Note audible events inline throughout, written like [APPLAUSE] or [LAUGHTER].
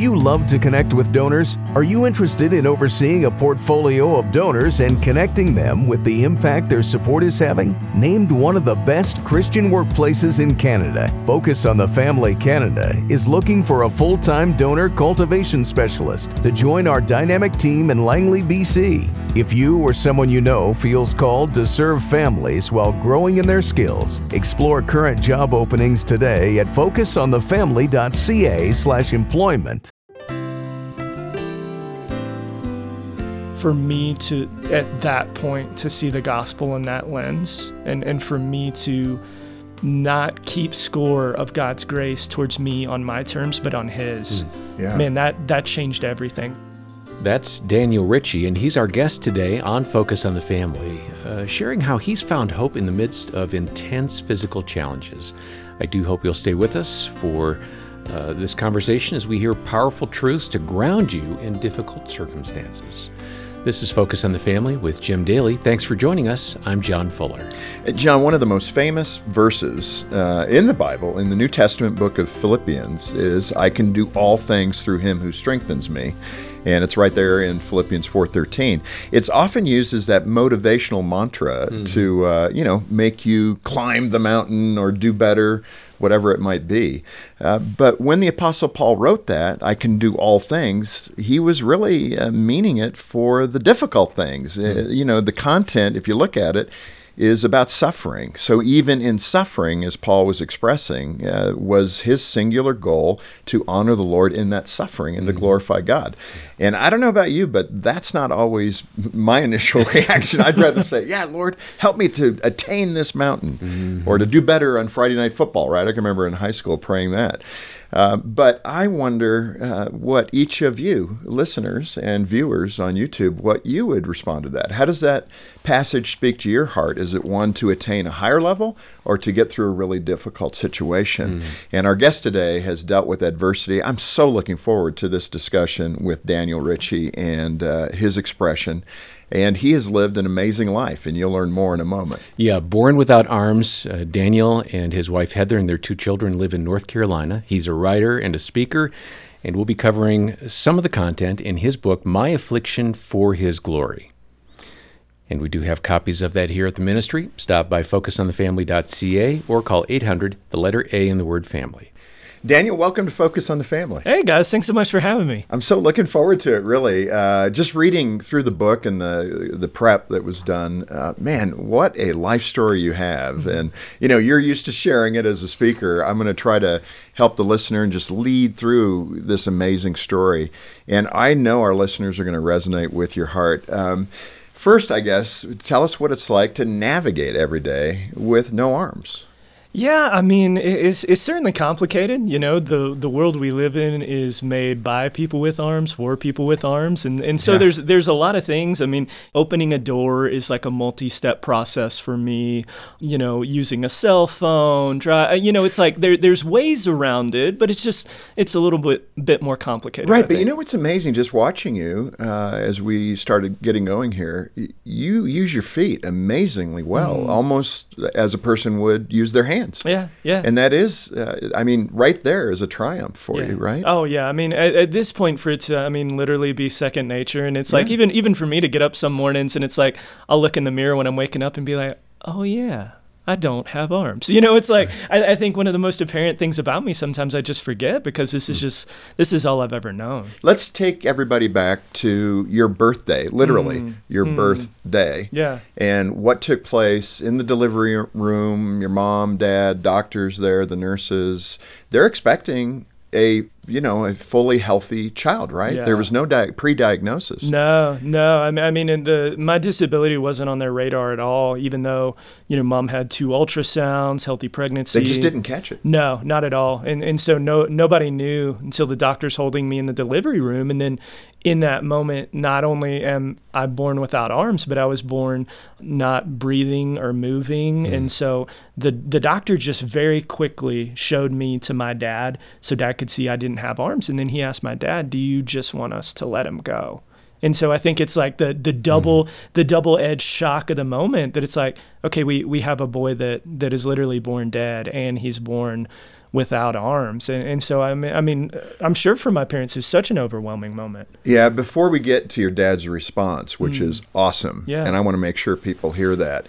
you love to connect with donors? Are you interested in overseeing a portfolio of donors and connecting them with the impact their support is having? Named one of the best Christian workplaces in Canada, Focus on the Family Canada is looking for a full time donor cultivation specialist to join our dynamic team in Langley, BC. If you or someone you know feels called to serve families while growing in their skills, explore current job openings today at focusonthefamily.ca/employment. For me to at that point to see the gospel in that lens and and for me to not keep score of God's grace towards me on my terms but on his. Yeah. Man, that that changed everything. That's Daniel Ritchie, and he's our guest today on Focus on the Family, uh, sharing how he's found hope in the midst of intense physical challenges. I do hope you'll stay with us for uh, this conversation as we hear powerful truths to ground you in difficult circumstances. This is Focus on the Family with Jim Daly. Thanks for joining us. I'm John Fuller. Uh, John, one of the most famous verses uh, in the Bible, in the New Testament book of Philippians, is "I can do all things through Him who strengthens me," and it's right there in Philippians 4:13. It's often used as that motivational mantra to, uh, you know, make you climb the mountain or do better, whatever it might be. Uh, but when the Apostle Paul wrote that, "I can do all things," he was really uh, meaning it for the difficult things. Uh, you know, the content, if you look at it is about suffering. So even in suffering, as Paul was expressing, uh, was his singular goal to honor the Lord in that suffering and to glorify God. And I don't know about you, but that's not always [LAUGHS] my initial [LAUGHS] reaction. I'd rather say, "Yeah, Lord, help me to attain this mountain, or to do better on Friday night football." Right? I can remember in high school praying that. Uh, but I wonder uh, what each of you, listeners and viewers on YouTube, what you would respond to that. How does that passage speak to your heart? Is it one to attain a higher level or to get through a really difficult situation? And our guest today has dealt with adversity. I'm so looking forward to this discussion with Daniel Ritchie and uh, his expression. And he has lived an amazing life, and you'll learn more in a moment. Yeah, born without arms, uh, Daniel and his wife Heather and their two children live in North Carolina. He's a writer and a speaker, and we'll be covering some of the content in his book, My Affliction for His Glory. And we do have copies of that here at the ministry. Stop by focusonthefamily.ca or call 800, the letter A in the word family. Daniel, welcome to Focus on the Family. Hey guys, thanks so much for having me. I'm so looking forward to it. Really, uh, just reading through the book and the the prep that was done. Uh, man, what a life story you have! And you know, you're used to sharing it as a speaker. I'm going to try to help the listener and just lead through this amazing story. And I know our listeners are going to resonate with your heart. Um, first, I guess, tell us what it's like to navigate every day with no arms. Yeah, I mean, it's it's certainly complicated. You know, the the world we live in is made by people with arms for people with arms, and and so Yeah. there's there's a lot of things. I mean, opening a door is like a multi-step process for me. You know, using a cell phone, try. Uh, you know, it's like there there's ways around it, but it's just it's a little bit bit more complicated. Right, but you know what's amazing? Just watching you uh, as we started getting going here, you use your feet amazingly well, mm. almost uh, as a person would use their hands. Yeah, yeah. And that is, uh, I mean, right there is a triumph for Yeah. you, right? Oh yeah, I mean at, at this point for it to I mean literally be second nature and it's like Yeah. even even for me to get up some mornings and it's like I'll look in the mirror when I'm waking up and be like, "Oh yeah, I don't have arms." You know, it's like I, I think one of the most apparent things about me sometimes I just forget because this is Mm. just this is all I've ever known. Let's take everybody back to your birthday, literally your birthday. Yeah. And what took place in the delivery room, your mom, dad, doctors there, the nurses, they're expecting a, you know, a fully healthy child, right? Yeah. There was no di- pre-diagnosis. No, no. I mean, I mean, the my disability wasn't on their radar at all. Even though you know, mom had two ultrasounds, healthy pregnancy. They just didn't catch it. No, not at all. And and so no nobody knew until the doctor's holding me in the delivery room and then in that moment not only am I born without arms, but I was born not breathing or moving. Mm-hmm. And so the the doctor just very quickly showed me to my dad so dad could see I didn't have arms and then he asked my dad, "Do you just want us to let him go?" And so I think it's like the the mm-hmm. double the double edged shock of the moment that it's like, okay, we we have a boy that that is literally born dead and he's born without arms. And, and so, I mean, I mean, I'm sure for my parents, it's such an overwhelming moment. Yeah, before we get to your dad's response, which mm. is awesome, Yeah. and I want to make sure people hear that.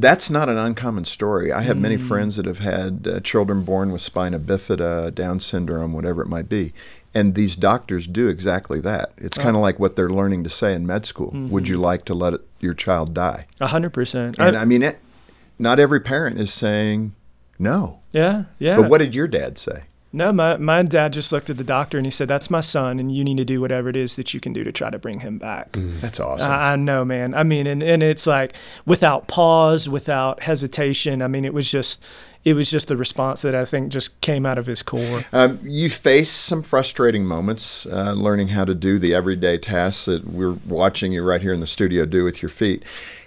That's not an uncommon story. I have many friends that have had uh, children born with spina bifida, Down syndrome, whatever it might be. And these doctors do exactly that. It's kind of like what they're learning to say in med school. Would you like to let it, your child die? A hundred percent. And I- I mean, it, not every parent is saying no. Yeah, yeah. But what did your dad say? No, my, my dad just looked at the doctor and he said, That's my son, and you need to do whatever it is that you can do to try to bring him back. That's awesome. I, I know, man. I mean, and, and it's like without pause, without hesitation. I mean, it was just it was just the response that I think just came out of his core. Um, you face some frustrating moments uh, learning how to do the everyday tasks that we're watching you right here in the studio do with your feet.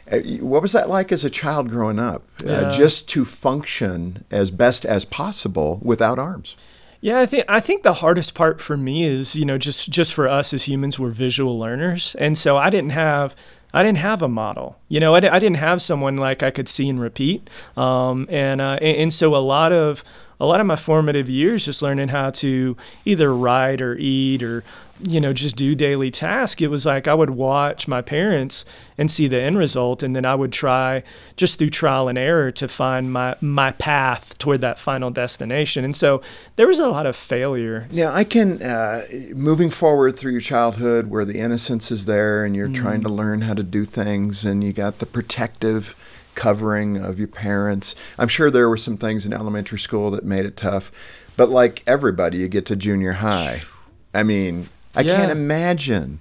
Uh, what was that like as a child growing up? Uh, Yeah. just to function as best as possible without arms. Yeah, I think I think the hardest part for me is you know just just for us as humans we're visual learners, and so I didn't have I didn't have a model. You know, I, I didn't have someone like I could see and repeat, um, and, uh, and and so a lot of a lot of my formative years just learning how to either write or eat or you know just do daily tasks it was like i would watch my parents and see the end result and then i would try just through trial and error to find my my path toward that final destination. And so there was a lot of failure. Yeah, I can, uh, moving forward through your childhood where the innocence is there and you're trying to learn how to do things and you got the protective covering of your parents. I'm sure there were some things in elementary school that made it tough, but like everybody, you get to junior high. I mean, I can't Yeah. imagine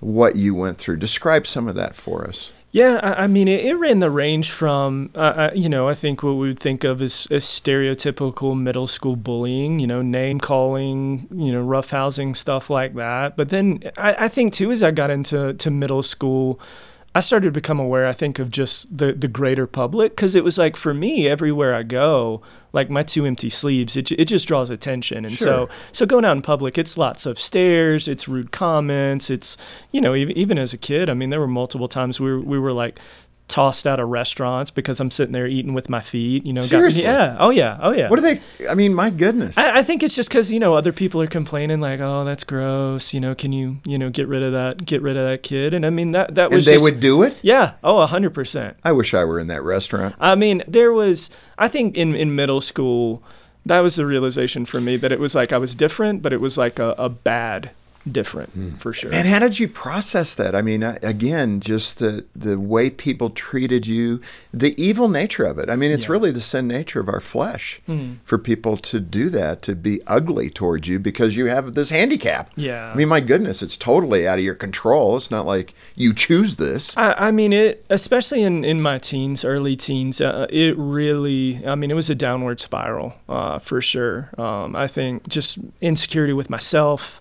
what you went through. Describe some of that for us. Yeah, I, I mean, it, it ran the range from, uh, uh, you know, I think what we would think of as, as stereotypical middle school bullying, you know, name calling, you know, roughhousing, stuff like that. But then I, I think, too, as I got into to middle school, I started to become aware, I think, of just the, the greater public because it was like for me, everywhere I go, like my two empty sleeves, it, it just draws attention. And Sure. so so going out in public, it's lots of stares, it's rude comments, it's you know even, even as a kid, I mean there were multiple times we were, we were like tossed out of restaurants because I'm sitting there eating with my feet. You know, got- Seriously? yeah, oh yeah, oh yeah. What do they? I mean, my goodness. I, I think it's just because you know other people are complaining like, oh, that's gross. You know, can you you know get rid of that get rid of that kid? And I mean that that was. and they just- would do it? yeah, oh, a hundred percent. I wish I were in that restaurant. I mean, there was, I think in, in middle school, that was the realization for me that it was like I was different, but it was like a, a bad different for sure. And how did you process that? I mean, uh, again, just the the way people treated you, the evil nature of it. I mean, it's Yeah. really the sin nature of our flesh Mhm. for people to do that, to be ugly towards you because you have this handicap. Yeah. I mean, my goodness, it's totally out of your control. It's not like you choose this. I, I mean, it, especially in, in my teens, early teens, uh, it really, I mean, it was a downward spiral uh, for sure. Um, I think just insecurity with myself.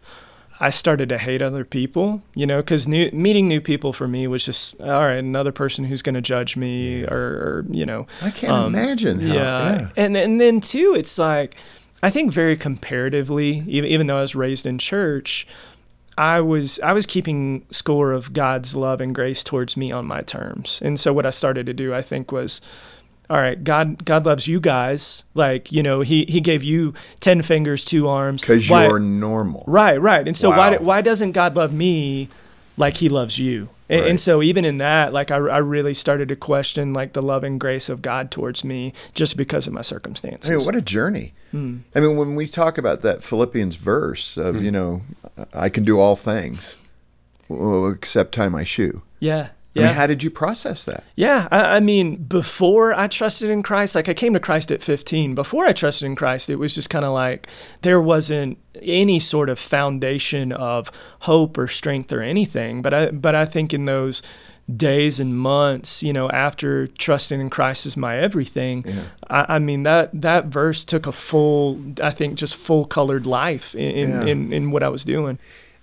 I started to hate other people, you know, because new, meeting new people for me was just, all right, another person who's going to judge me or, or, you know. I can't um, imagine. How, yeah. And, and then, too, it's like, I think very comparatively, even, even though I was raised in church, I was I was keeping score of God's love and grace towards me on my terms. And so what I started to do I think was all right, God God loves you guys. Like, you know, he he gave you 10 fingers, two arms. Because Why- you're normal. Right, right. And so why Wow. why doesn't God love me like he loves you? And, Right. and so even in that, like I, I really started to question like the loving grace of God towards me just because of my circumstances. I mean, what a journey. Hmm. I mean, when we talk about that Philippians verse of, you know, I can do all things except tie my shoe. yeah. I Yeah. mean, how did you process that? Yeah, I, I mean, before I trusted in Christ, like I came to Christ at 15. Before I trusted in Christ, it was just kind of like there wasn't any sort of foundation of hope or strength or anything. But I, but I think in those days and months, you know, after trusting in Christ is my everything, Yeah. I, I mean that that verse took a full, I think, just full colored life in in, Yeah. in, in what I was doing.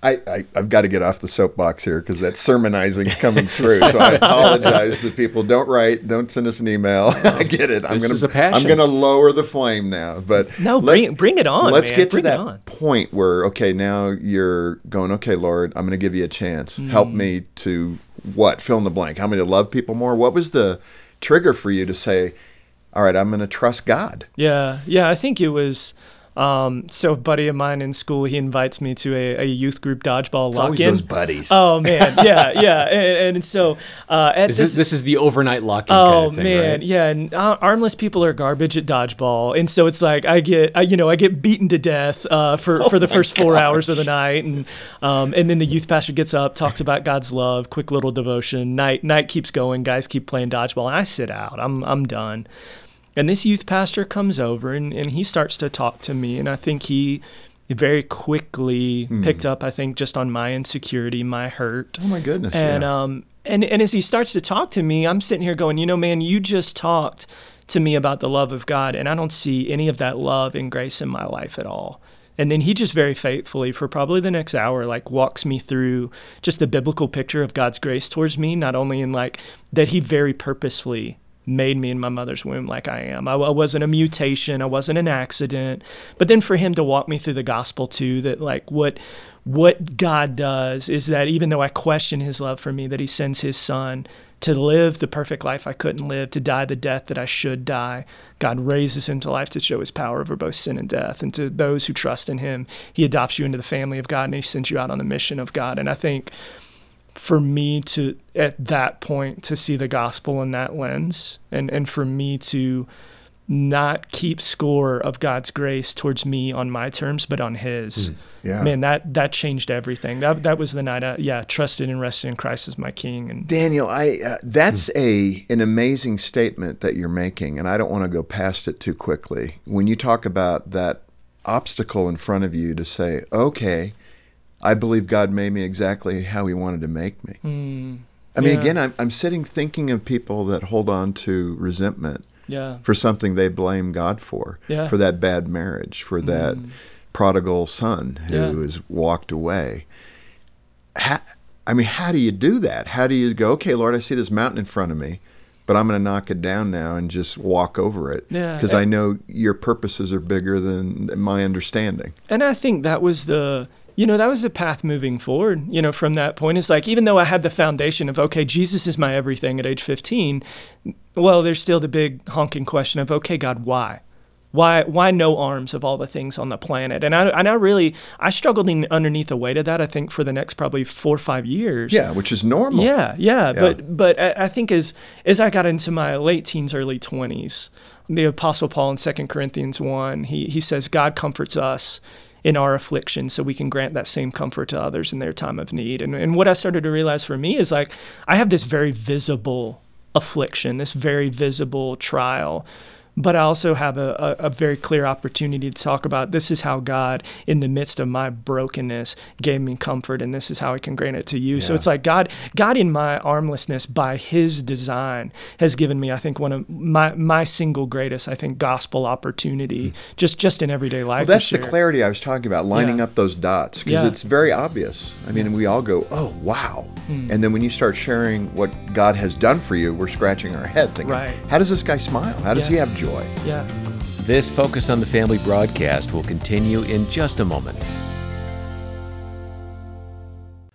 I, I, I've got to get off the soapbox here because that sermonizing is coming through. So I [LAUGHS] apologize to people. Don't write. Don't send us an email. [LAUGHS] I get it. I'm This gonna is a passion. I'm gonna lower the flame now. But No, let- bring bring it on. Let's man. get to Bring it that point where okay, now you're going. Okay, Lord, I'm going to give you a chance. Hmm. Help me to what? Fill in the blank. How many to love people more? What was the trigger for you to say? all right, I'm going to trust God. Yeah, yeah. I think it was. Um, so a buddy of mine in school, he invites me to a, a youth group dodgeball It's always lock-in. those buddies. Oh man, [LAUGHS] yeah, yeah, and, and so uh, at Is this, this, this is the overnight lock-in Oh kind of thing, man, right? yeah. And uh, armless people are garbage at dodgeball, and so it's like I get, I, you know, I get beaten to death uh, for Oh for the first four hours of the night, and um, and then the youth pastor gets up, talks about God's love, quick little devotion. Night night keeps going, guys keep playing dodgeball, and I sit out. I'm I'm done. And this youth pastor comes over and, and he starts to talk to me, and I think he very quickly Hmm. picked up, I think, just on my insecurity, my hurt. Oh my goodness. And yeah. um and and as he starts to talk to me, I'm sitting here going, you know, man, you just talked to me about the love of God, and I don't see any of that love and grace in my life at all. And then he just very faithfully, for probably the next hour, like walks me through just the biblical picture of God's grace towards me, not only in like that he very purposefully made me in my mother's womb like I am. I, I wasn't a mutation, I wasn't an accident. But then for him to walk me through the gospel too, that like what what God does is that even though I question his love for me, that he sends his son to live the perfect life I couldn't live, to die the death that I should die. God raises him to life to show his power over both sin and death. And to those who trust in him, he adopts you into the family of God and he sends you out on the mission of God. And I think for me to at that point to see the gospel in that lens and and for me to not keep score of God's grace towards me on my terms but on his yeah. man that that changed everything that that was the night I yeah trusted and rested in Christ as my king and Daniel, I uh, that's a an amazing statement that you're making, and I don't want to go past it too quickly. When you talk about that obstacle in front of you to say, "Okay, I believe God made me exactly how He wanted to make me." mm, I mean, yeah. again, I'm I'm sitting thinking of people that hold on to resentment yeah for something they blame God for, Yeah. for that bad marriage, for that prodigal son who has walked away. How, I mean, how do you do that? How do you go, okay, Lord, I see this mountain in front of me, but I'm going to knock it down now and just walk over it because I know your purposes are bigger than my understanding. And I think that was the, you know, that was the path moving forward, you know, from that point. It's like, even though I had the foundation of, okay, Jesus is my everything at age 15, well, there's still the big honking question of, okay, God, why? Why, why no arms of all the things on the planet? And I, and I really, I struggled in, underneath the weight of that, I think, for the next probably four or five years. Yeah, which is normal. Yeah, yeah, Yeah. but but I, I think as as I got into my late teens, early twenties, the Apostle Paul in Second Corinthians one, he he says God comforts us in our affliction so we can grant that same comfort to others in their time of need. And and what I started to realize for me is like I have this very visible affliction, this very visible trial. But I also have a, a, a very clear opportunity to talk about this is how God, in the midst of my brokenness, gave me comfort, and this is how I can grant it to you. So it's like God, God in my armlessness, by His design, has given me, I think, one of my my single greatest, I think, gospel opportunity, just just in everyday life. Well, that's the clarity I was talking about, lining Yeah. up those dots, because Yeah. it's very obvious. I mean, we all go, oh, wow. Hmm. And then when you start sharing what God has done for you, we're scratching our head thinking, Right. how does this guy smile? How does Yeah. he have joy? Yeah. This Focus on the Family broadcast will continue in just a moment.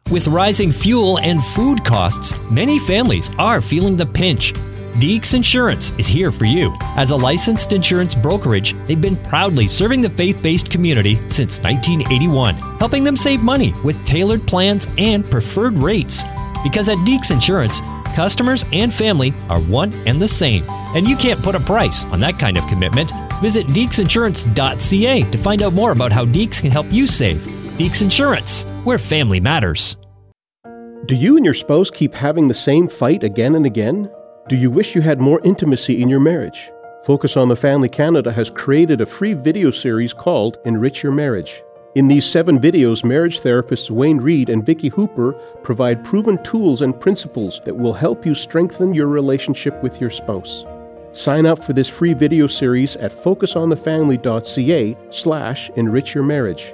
With rising fuel and food costs, many families are feeling the pinch. Deeks Insurance is here for you. As a licensed insurance brokerage, they've been proudly serving the faith based community since 1981, helping them save money with tailored plans and preferred rates. Because at Deeks Insurance, customers and family are one and the same, and you can't put a price on that kind of commitment. Visit deeksinsurance.ca to find out more about how Deeks can help you save. Deeks Insurance, where family matters. Do you and your spouse keep having the same fight again and again? Do you wish you had more intimacy in your marriage? Focus on the Family Canada has created a free video series called Enrich Your Marriage. In these seven videos, marriage therapists Wayne Reed and Vicki Hooper provide proven tools and principles that will help you strengthen your relationship with your spouse. Sign up for this free video series at focusonthefamily.ca slash enrich your marriage.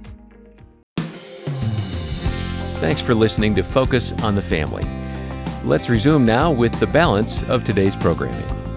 Thanks for listening to Focus on the Family. Let's resume now with the balance of today's programming.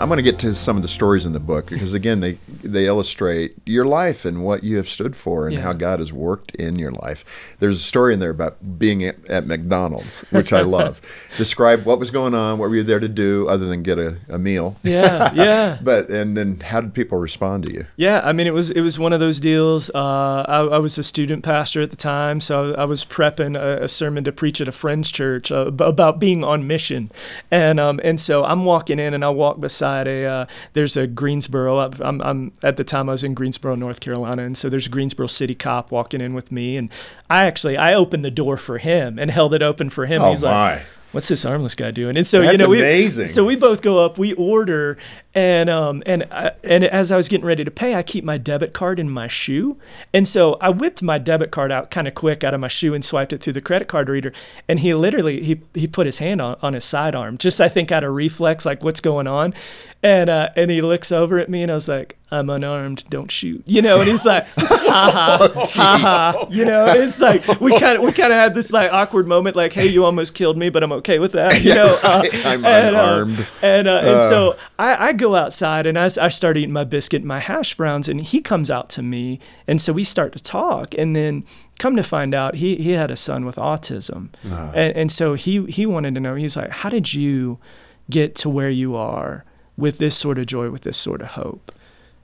I'm going to get to some of the stories in the book because again they they illustrate your life and what you have stood for and Yeah. how God has worked in your life. There's a story in there about being at, at McDonald's, which I love. [LAUGHS] Describe what was going on, what were you there to do other than get a, a meal? Yeah, yeah. [LAUGHS] But and then how did people respond to you? Yeah, I mean, it was it was one of those deals. Uh, I, I was a student pastor at the time, so I was prepping a, a sermon to preach at a friend's church uh, about being on mission, and um, and so I'm walking in, and I walk beside a uh, there's a Greensboro. I'm, I'm at the time I was in Greensboro, North Carolina, and so there's a Greensboro city cop walking in with me, and I actually I opened the door for him and held it open for him. Oh, He's my. like, what's this armless guy doing? And so you That's know, we, amazing. so we both go up, we order, and um and I, and as I was getting ready to pay, I keep my debit card in my shoe, and so I whipped my debit card out kind of quick out of my shoe and swiped it through the credit card reader, and he literally he he put his hand on, on his sidearm, just I think out of reflex, like what's going on, and uh and he looks over at me and I was like, I'm unarmed, don't shoot, you know, and he's like, ha ha ha ha, you know, it's like we kind of we kind of had this like awkward moment, like, hey, you almost killed me, but I'm okay with that, [LAUGHS] you know, uh, I'm and, uh, unarmed. and uh, and Uh. so I, I go outside and i start eating my biscuit and my hash browns, and he comes out to me, and so we start to talk, and then come to find out he he had a son with autism, uh-huh. and, and so he he wanted to know. He's like, how did you get to where you are with this sort of joy, with this sort of hope?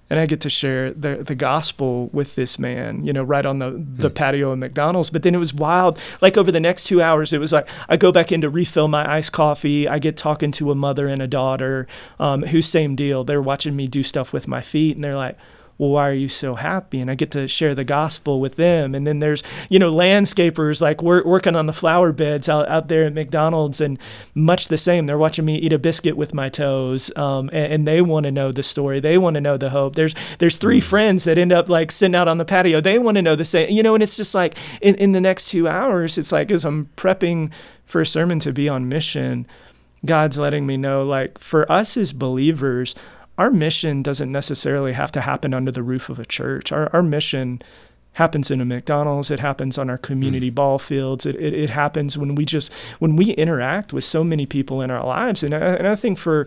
And I get to share the the gospel with this man, you know, right on the the patio of McDonald's. But then it was wild. Like over the next two hours, it was like I go back in to refill my iced coffee. I get talking to a mother and a daughter, um, who same deal. They're watching me do stuff with my feet, and they're like. Well, why are you so happy? And I get to share the gospel with them. And then there's, you know, landscapers like wor- working on the flower beds out, out there at McDonald's, and much the same. They're watching me eat a biscuit with my toes, um, and, and they want to know the story. They want to know the hope. There's there's three friends that end up like sitting out on the patio. They want to know the same, you know. And it's just like in, in the next two hours, it's like as I'm prepping for a sermon to be on mission, God's letting me know like for us as believers, our mission doesn't necessarily have to happen under the roof of a church. Our our mission happens in a McDonald's. It happens on our community mm. ball fields. It, it, it happens when we just when we interact with so many people in our lives. And I, and I think for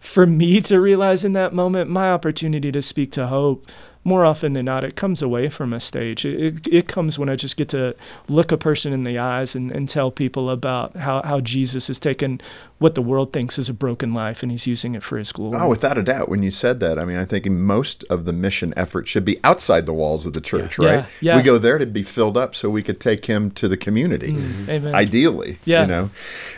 for me to realize in that moment, my opportunity to speak to hope more often than not, it comes away from a stage. It, it, it comes when I just get to look a person in the eyes and, and tell people about how, how Jesus has taken what the world thinks is a broken life and he's using it for his glory. Oh, without a doubt. When you said that, I mean, I think most of the mission effort should be outside the walls of the church, Yeah. right? Yeah. We go there to be filled up so we could take him to the community, Amen. ideally. Yeah. You know,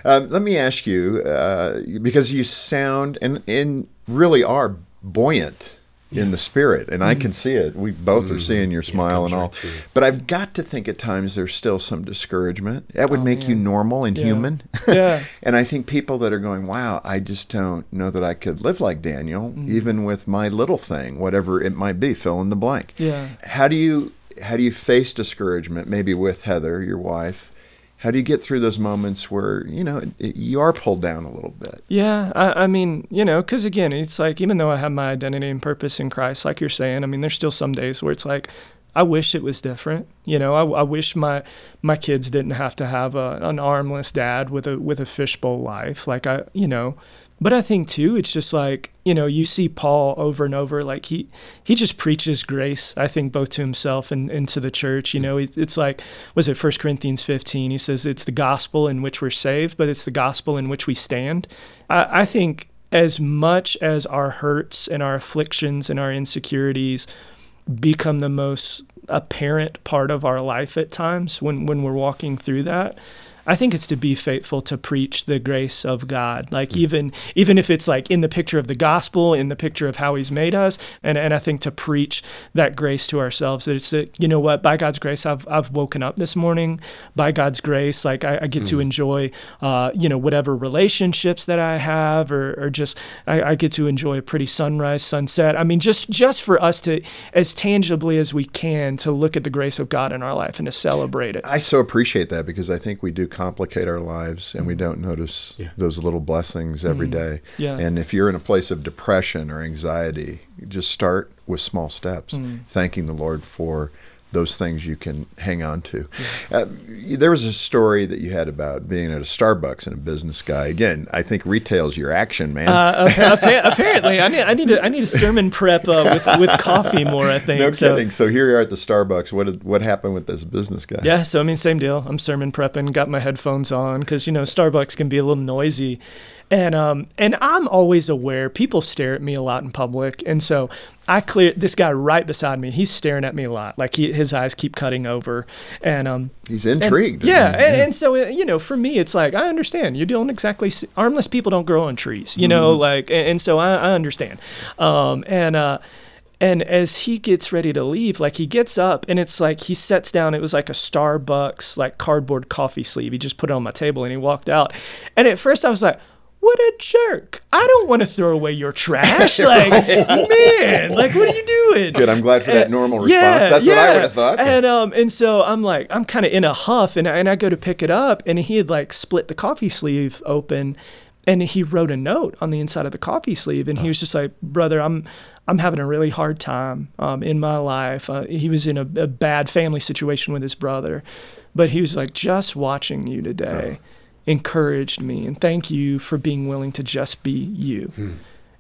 um, let me ask you uh, because you sound and and really are buoyant. In the spirit, and I can see it. We both are seeing your smile and all. But I've got to think at times there's still some discouragement. That would make you normal and Yeah. human. Yeah. [LAUGHS] And I think people that are going, wow, I just don't know that I could live like Daniel, Mm. even with my little thing, whatever it might be, fill in the blank. Yeah. How do you how do you face discouragement? Maybe with Heather, your wife. How do you get through those moments where you know you are pulled down a little bit? Yeah, I, I mean, you know, because again, it's like even though I have my identity and purpose in Christ, like you're saying, I mean, there's still some days where it's like, I wish it was different. You know, I, I wish my my kids didn't have to have a, an armless dad with a with a fishbowl life. Like I, you know, but I think too, it's just like you know, you see Paul over and over, like he he just preaches grace. I think both to himself and, and to the church. You mm. know, it, it's like was it First Corinthians 15? He says it's the gospel in which we're saved, but it's the gospel in which we stand. I, I think as much as our hurts and our afflictions and our insecurities become the most apparent part of our life at times when when we're walking through that. I think it's to be faithful to preach the grace of God. Like mm. even even if it's like in the picture of the gospel, in the picture of how He's made us, and and I think to preach that grace to ourselves. That it's that you know what by God's grace I've I've woken up this morning. By God's grace, like I, I get mm. to enjoy, uh, you know, whatever relationships that I have, or or just I, I get to enjoy a pretty sunrise, sunset. I mean, just just for us to as tangibly as we can to look at the grace of God in our life and to celebrate it. I so appreciate that because I think we do complicate our lives and we mm. don't notice yeah. those little blessings every mm. day. Yeah. And if you're in a place of depression or anxiety, just start with small steps, mm. thanking the Lord for those things you can hang on to. Yeah. Uh, there was a story that you had about being at a Starbucks and a business guy. Again, I think retail's your action, man. Uh, [LAUGHS] apparently, I need I need to I need to sermon prep uh, with with coffee more. I think. No so. kidding. So here you are at the Starbucks. What did, what happened with this business guy? Yeah. So I mean, same deal. I'm sermon prepping. Got my headphones on because you know Starbucks can be a little noisy. And um and I'm always aware people stare at me a lot in public, and so I clear this guy right beside me. He's staring at me a lot, like he, his eyes keep cutting over, and um he's intrigued. And, yeah, and, and, so you know, for me, it's like I understand You don't exactly armless people don't grow on trees, you mm-hmm. know, like and, and so I, I understand, um and uh and as he gets ready to leave, like he gets up and it's like he sets down, it was like a Starbucks, like cardboard coffee sleeve. He just put it on my table and he walked out. And at first I was like, what a jerk. I don't want to throw away your trash. [LAUGHS] Like, man, like, what are you doing? Good. I'm glad for that normal response. Yeah, That's yeah. what I would have thought. And, um, and so I'm like, I'm kind of in a huff and, and I go to pick it up and he had like split the coffee sleeve open and he wrote a note on the inside of the coffee sleeve and he was just like, brother, I'm, I'm having a really hard time um, in my life. Uh, he was in a, a, bad family situation with his brother, but he was like, just watching you today encouraged me and thank you for being willing to just be you. Hmm.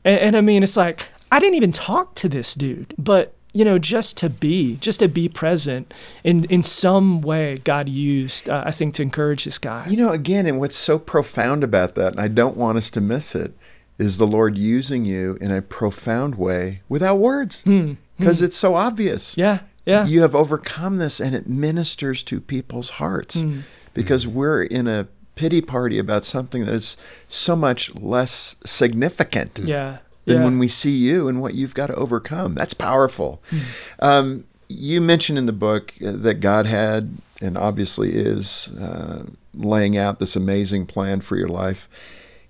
And, and I mean, it's like, I didn't even talk to this dude, but you know, just to be, just to be present in in some way, God used, uh, I think, to encourage this guy. You know, again, and what's so profound about that, and I don't want us to miss it, is the Lord using you in a profound way without words, because hmm. it's so obvious. Yeah, yeah. You have overcome this, and it ministers to people's hearts, hmm. because we're in a pity party about something that is so much less significant. Yeah. Than yeah. when we see you and what you've got to overcome. That's powerful. Mm. Um, you mentioned in the book uh, that God had and obviously is uh, laying out this amazing plan for your life.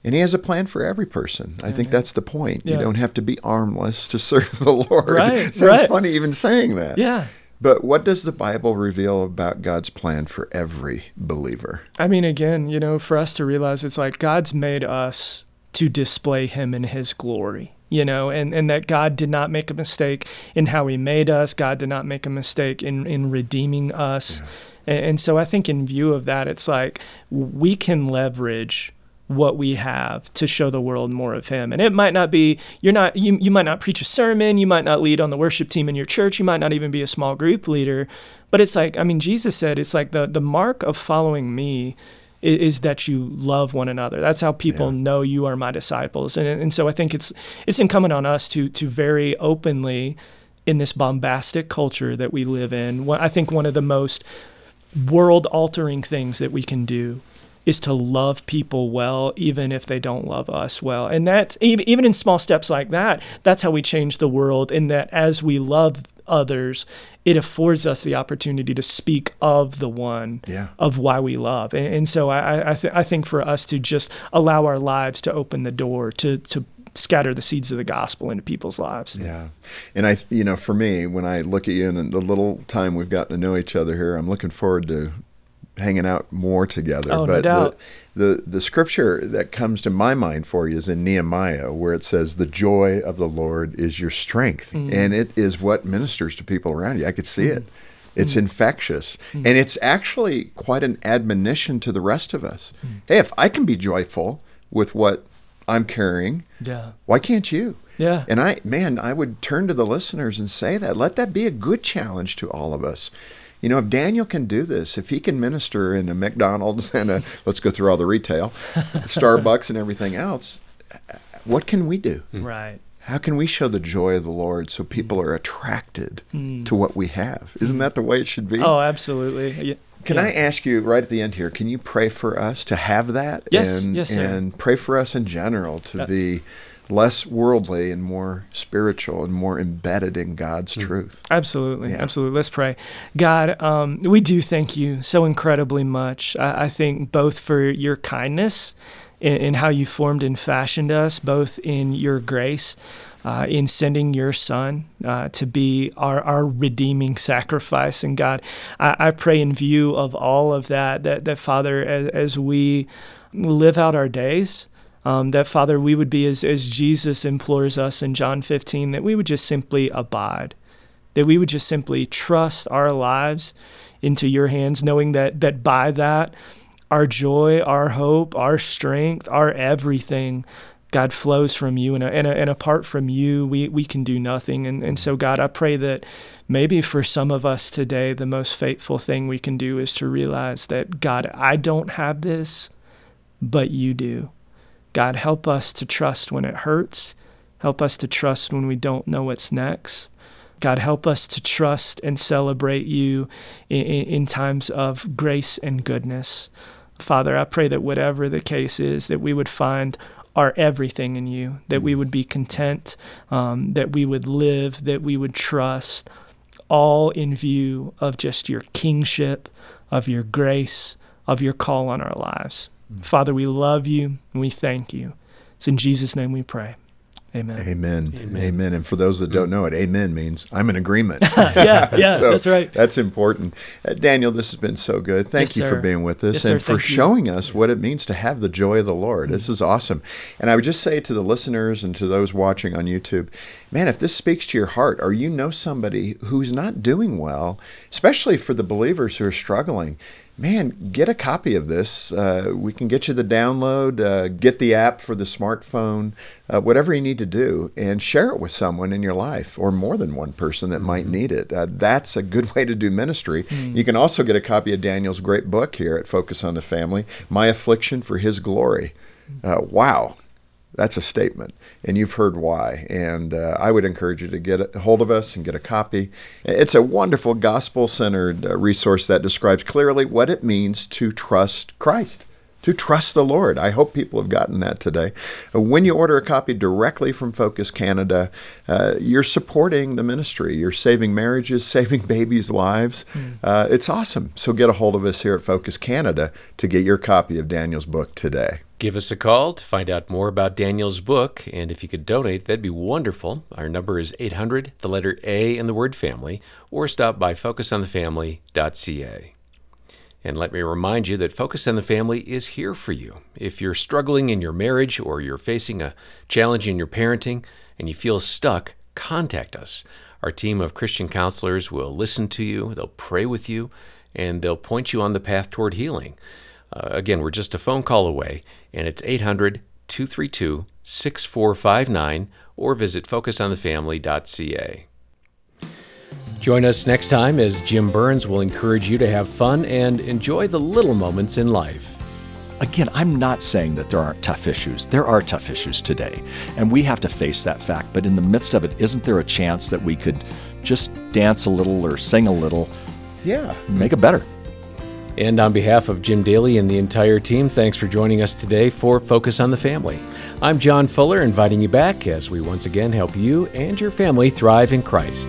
And he has a plan for every person. I think that's the point. Yeah. You don't have to be armless to [LAUGHS] serve the Lord. Right. so right. it's funny even saying that. Yeah. But what does the Bible reveal about God's plan for every believer? I mean, again, you know, for us to realize it's like God's made us to display Him in His glory, you know, and, and that God did not make a mistake in how He made us. God did not make a mistake in, in redeeming us. Yeah. And, and so I think, in view of that, it's like we can leverage what we have to show the world more of him. And it might not be you're not you, you might not preach a sermon you might not lead on the worship team in your church you might not even be a small group leader but it's like i mean jesus said it's like the the mark of following me is, is that you love one another. That's how people yeah. know you are my disciples. And and so i think it's it's incumbent on us to to very openly in this bombastic culture that we live in i think one of the most world altering things that we can do is to love people well, even if they don't love us well. And that, even in small steps like that, that's how we change the world. In that, as we love others, it affords us the opportunity to speak of the one, yeah. of why we love. And, and so I, I, th- I think for us to just allow our lives to open the door to, to scatter the seeds of the gospel into people's lives. Yeah. And I, you know, for me, when I look at you and the little time we've gotten to know each other here, I'm looking forward to hanging out more together. Oh, but no doubt. The, the the scripture that comes to my mind for you is in Nehemiah, where it says, "The joy of the Lord is your strength," mm. and it is what ministers to people around you. I could see mm. it. It's mm. infectious, mm. and it's actually quite an admonition to the rest of us. Mm. Hey, if I can be joyful with what I'm carrying, yeah, why can't you? Yeah. And I, man, I would turn to the listeners and say that. Let that be a good challenge to all of us. You know, if Daniel can do this, if he can minister in a McDonald's and a, let's go through all the retail, Starbucks and everything else, what can we do? Hmm. Right. How can we show the joy of the Lord so people are attracted mm. to what we have? Isn't that the way it should be? Oh, absolutely. Can Yeah. I ask you right at the end here? Can you pray for us to have that? Yes, and, yes, sir. And pray for us in general to Yeah. be less worldly and more spiritual and more embedded in God's truth. Absolutely, Yeah. absolutely. Let's pray. God, um, we do thank you so incredibly much. I, I think both for your kindness in, in how you formed and fashioned us, both in your grace, uh, in sending your Son uh, to be our, our redeeming sacrifice. And God, I, I pray in view of all of that, that, that Father, as, as we live out our days, um, that Father, we would be as, as Jesus implores us in John 15, that we would just simply abide, that we would just simply trust our lives into your hands, knowing that that by that, our joy, our hope, our strength, our everything, God flows from you, and, and, and apart from you, we, we can do nothing. And, and so, God, I pray that maybe for some of us today, the most faithful thing we can do is to realize that, God, I don't have this, but you do. God, help us to trust when it hurts. Help us to trust when we don't know what's next. God, help us to trust and celebrate you in, in, times of grace and goodness. Father, I pray that whatever the case is, that we would find our everything in you, that we would be content, um, that we would live, that we would trust, all in view of just your kingship, of your grace, of your call on our lives. Father, we love you and we thank you. It's in Jesus' name we pray. Amen. Amen. Amen. Amen. And for those that don't know it, amen means I'm in agreement. [LAUGHS] yeah, yeah, [LAUGHS] So that's right. That's important. Uh, Daniel, this has been so good. Thank Yes, you for being with us Yes, sir. and for Thank you. showing us what it means to have the joy of the Lord. This is awesome. And I would just say to the listeners and to those watching on YouTube, man, if this speaks to your heart or you know somebody who's not doing well, especially for the believers who are struggling, man, get a copy of this. Uh, we can get you the download, uh, get the app for the smartphone, uh, whatever you need to do, and share it with someone in your life or more than one person that might need it. Uh, that's a good [LAUGHS] way to do ministry. You can also get a copy of Daniel's great book here at Focus on the Family My Affliction for His Glory. Uh, wow. That's a statement, and you've heard why. And uh, I would encourage you to get a hold of us and get a copy. It's a wonderful gospel centered uh, resource that describes clearly what it means to trust Christ, to trust the Lord. I hope people have gotten that today. Uh, when you order a copy directly from Focus Canada, uh, you're supporting the ministry. You're saving marriages, [LAUGHS] saving babies' lives. Uh, it's awesome. So get a hold of us here at Focus Canada to get your copy of Daniel's book today. Give us a call to find out more about Daniel's book, and if you could donate, that'd be wonderful. Our number is 800, the letter A in the word family, or stop by focusonthefamily.ca. And let me remind you that Focus on the Family is here for you. If you're struggling in your marriage or you're facing a challenge in your parenting and you feel stuck, contact us. Our team of Christian counselors will listen to you, they'll pray with you, and they'll point you on the path toward healing. Uh, again, we're just a phone call away, and it's 800 232 6459 or visit focusonthefamily.ca. Join us next time as Jim Burns will encourage you to have fun and enjoy the little moments in life. Again, I'm not saying that there aren't tough issues. There are tough issues today, and we have to face that fact. But in the midst of it, isn't there a chance that we could just dance a little or sing a little, Yeah. make it better? And on behalf of Jim Daly and the entire team, thanks for joining us today for Focus on the Family. I'm John Fuller, inviting you back as we once again help you and your family thrive in Christ.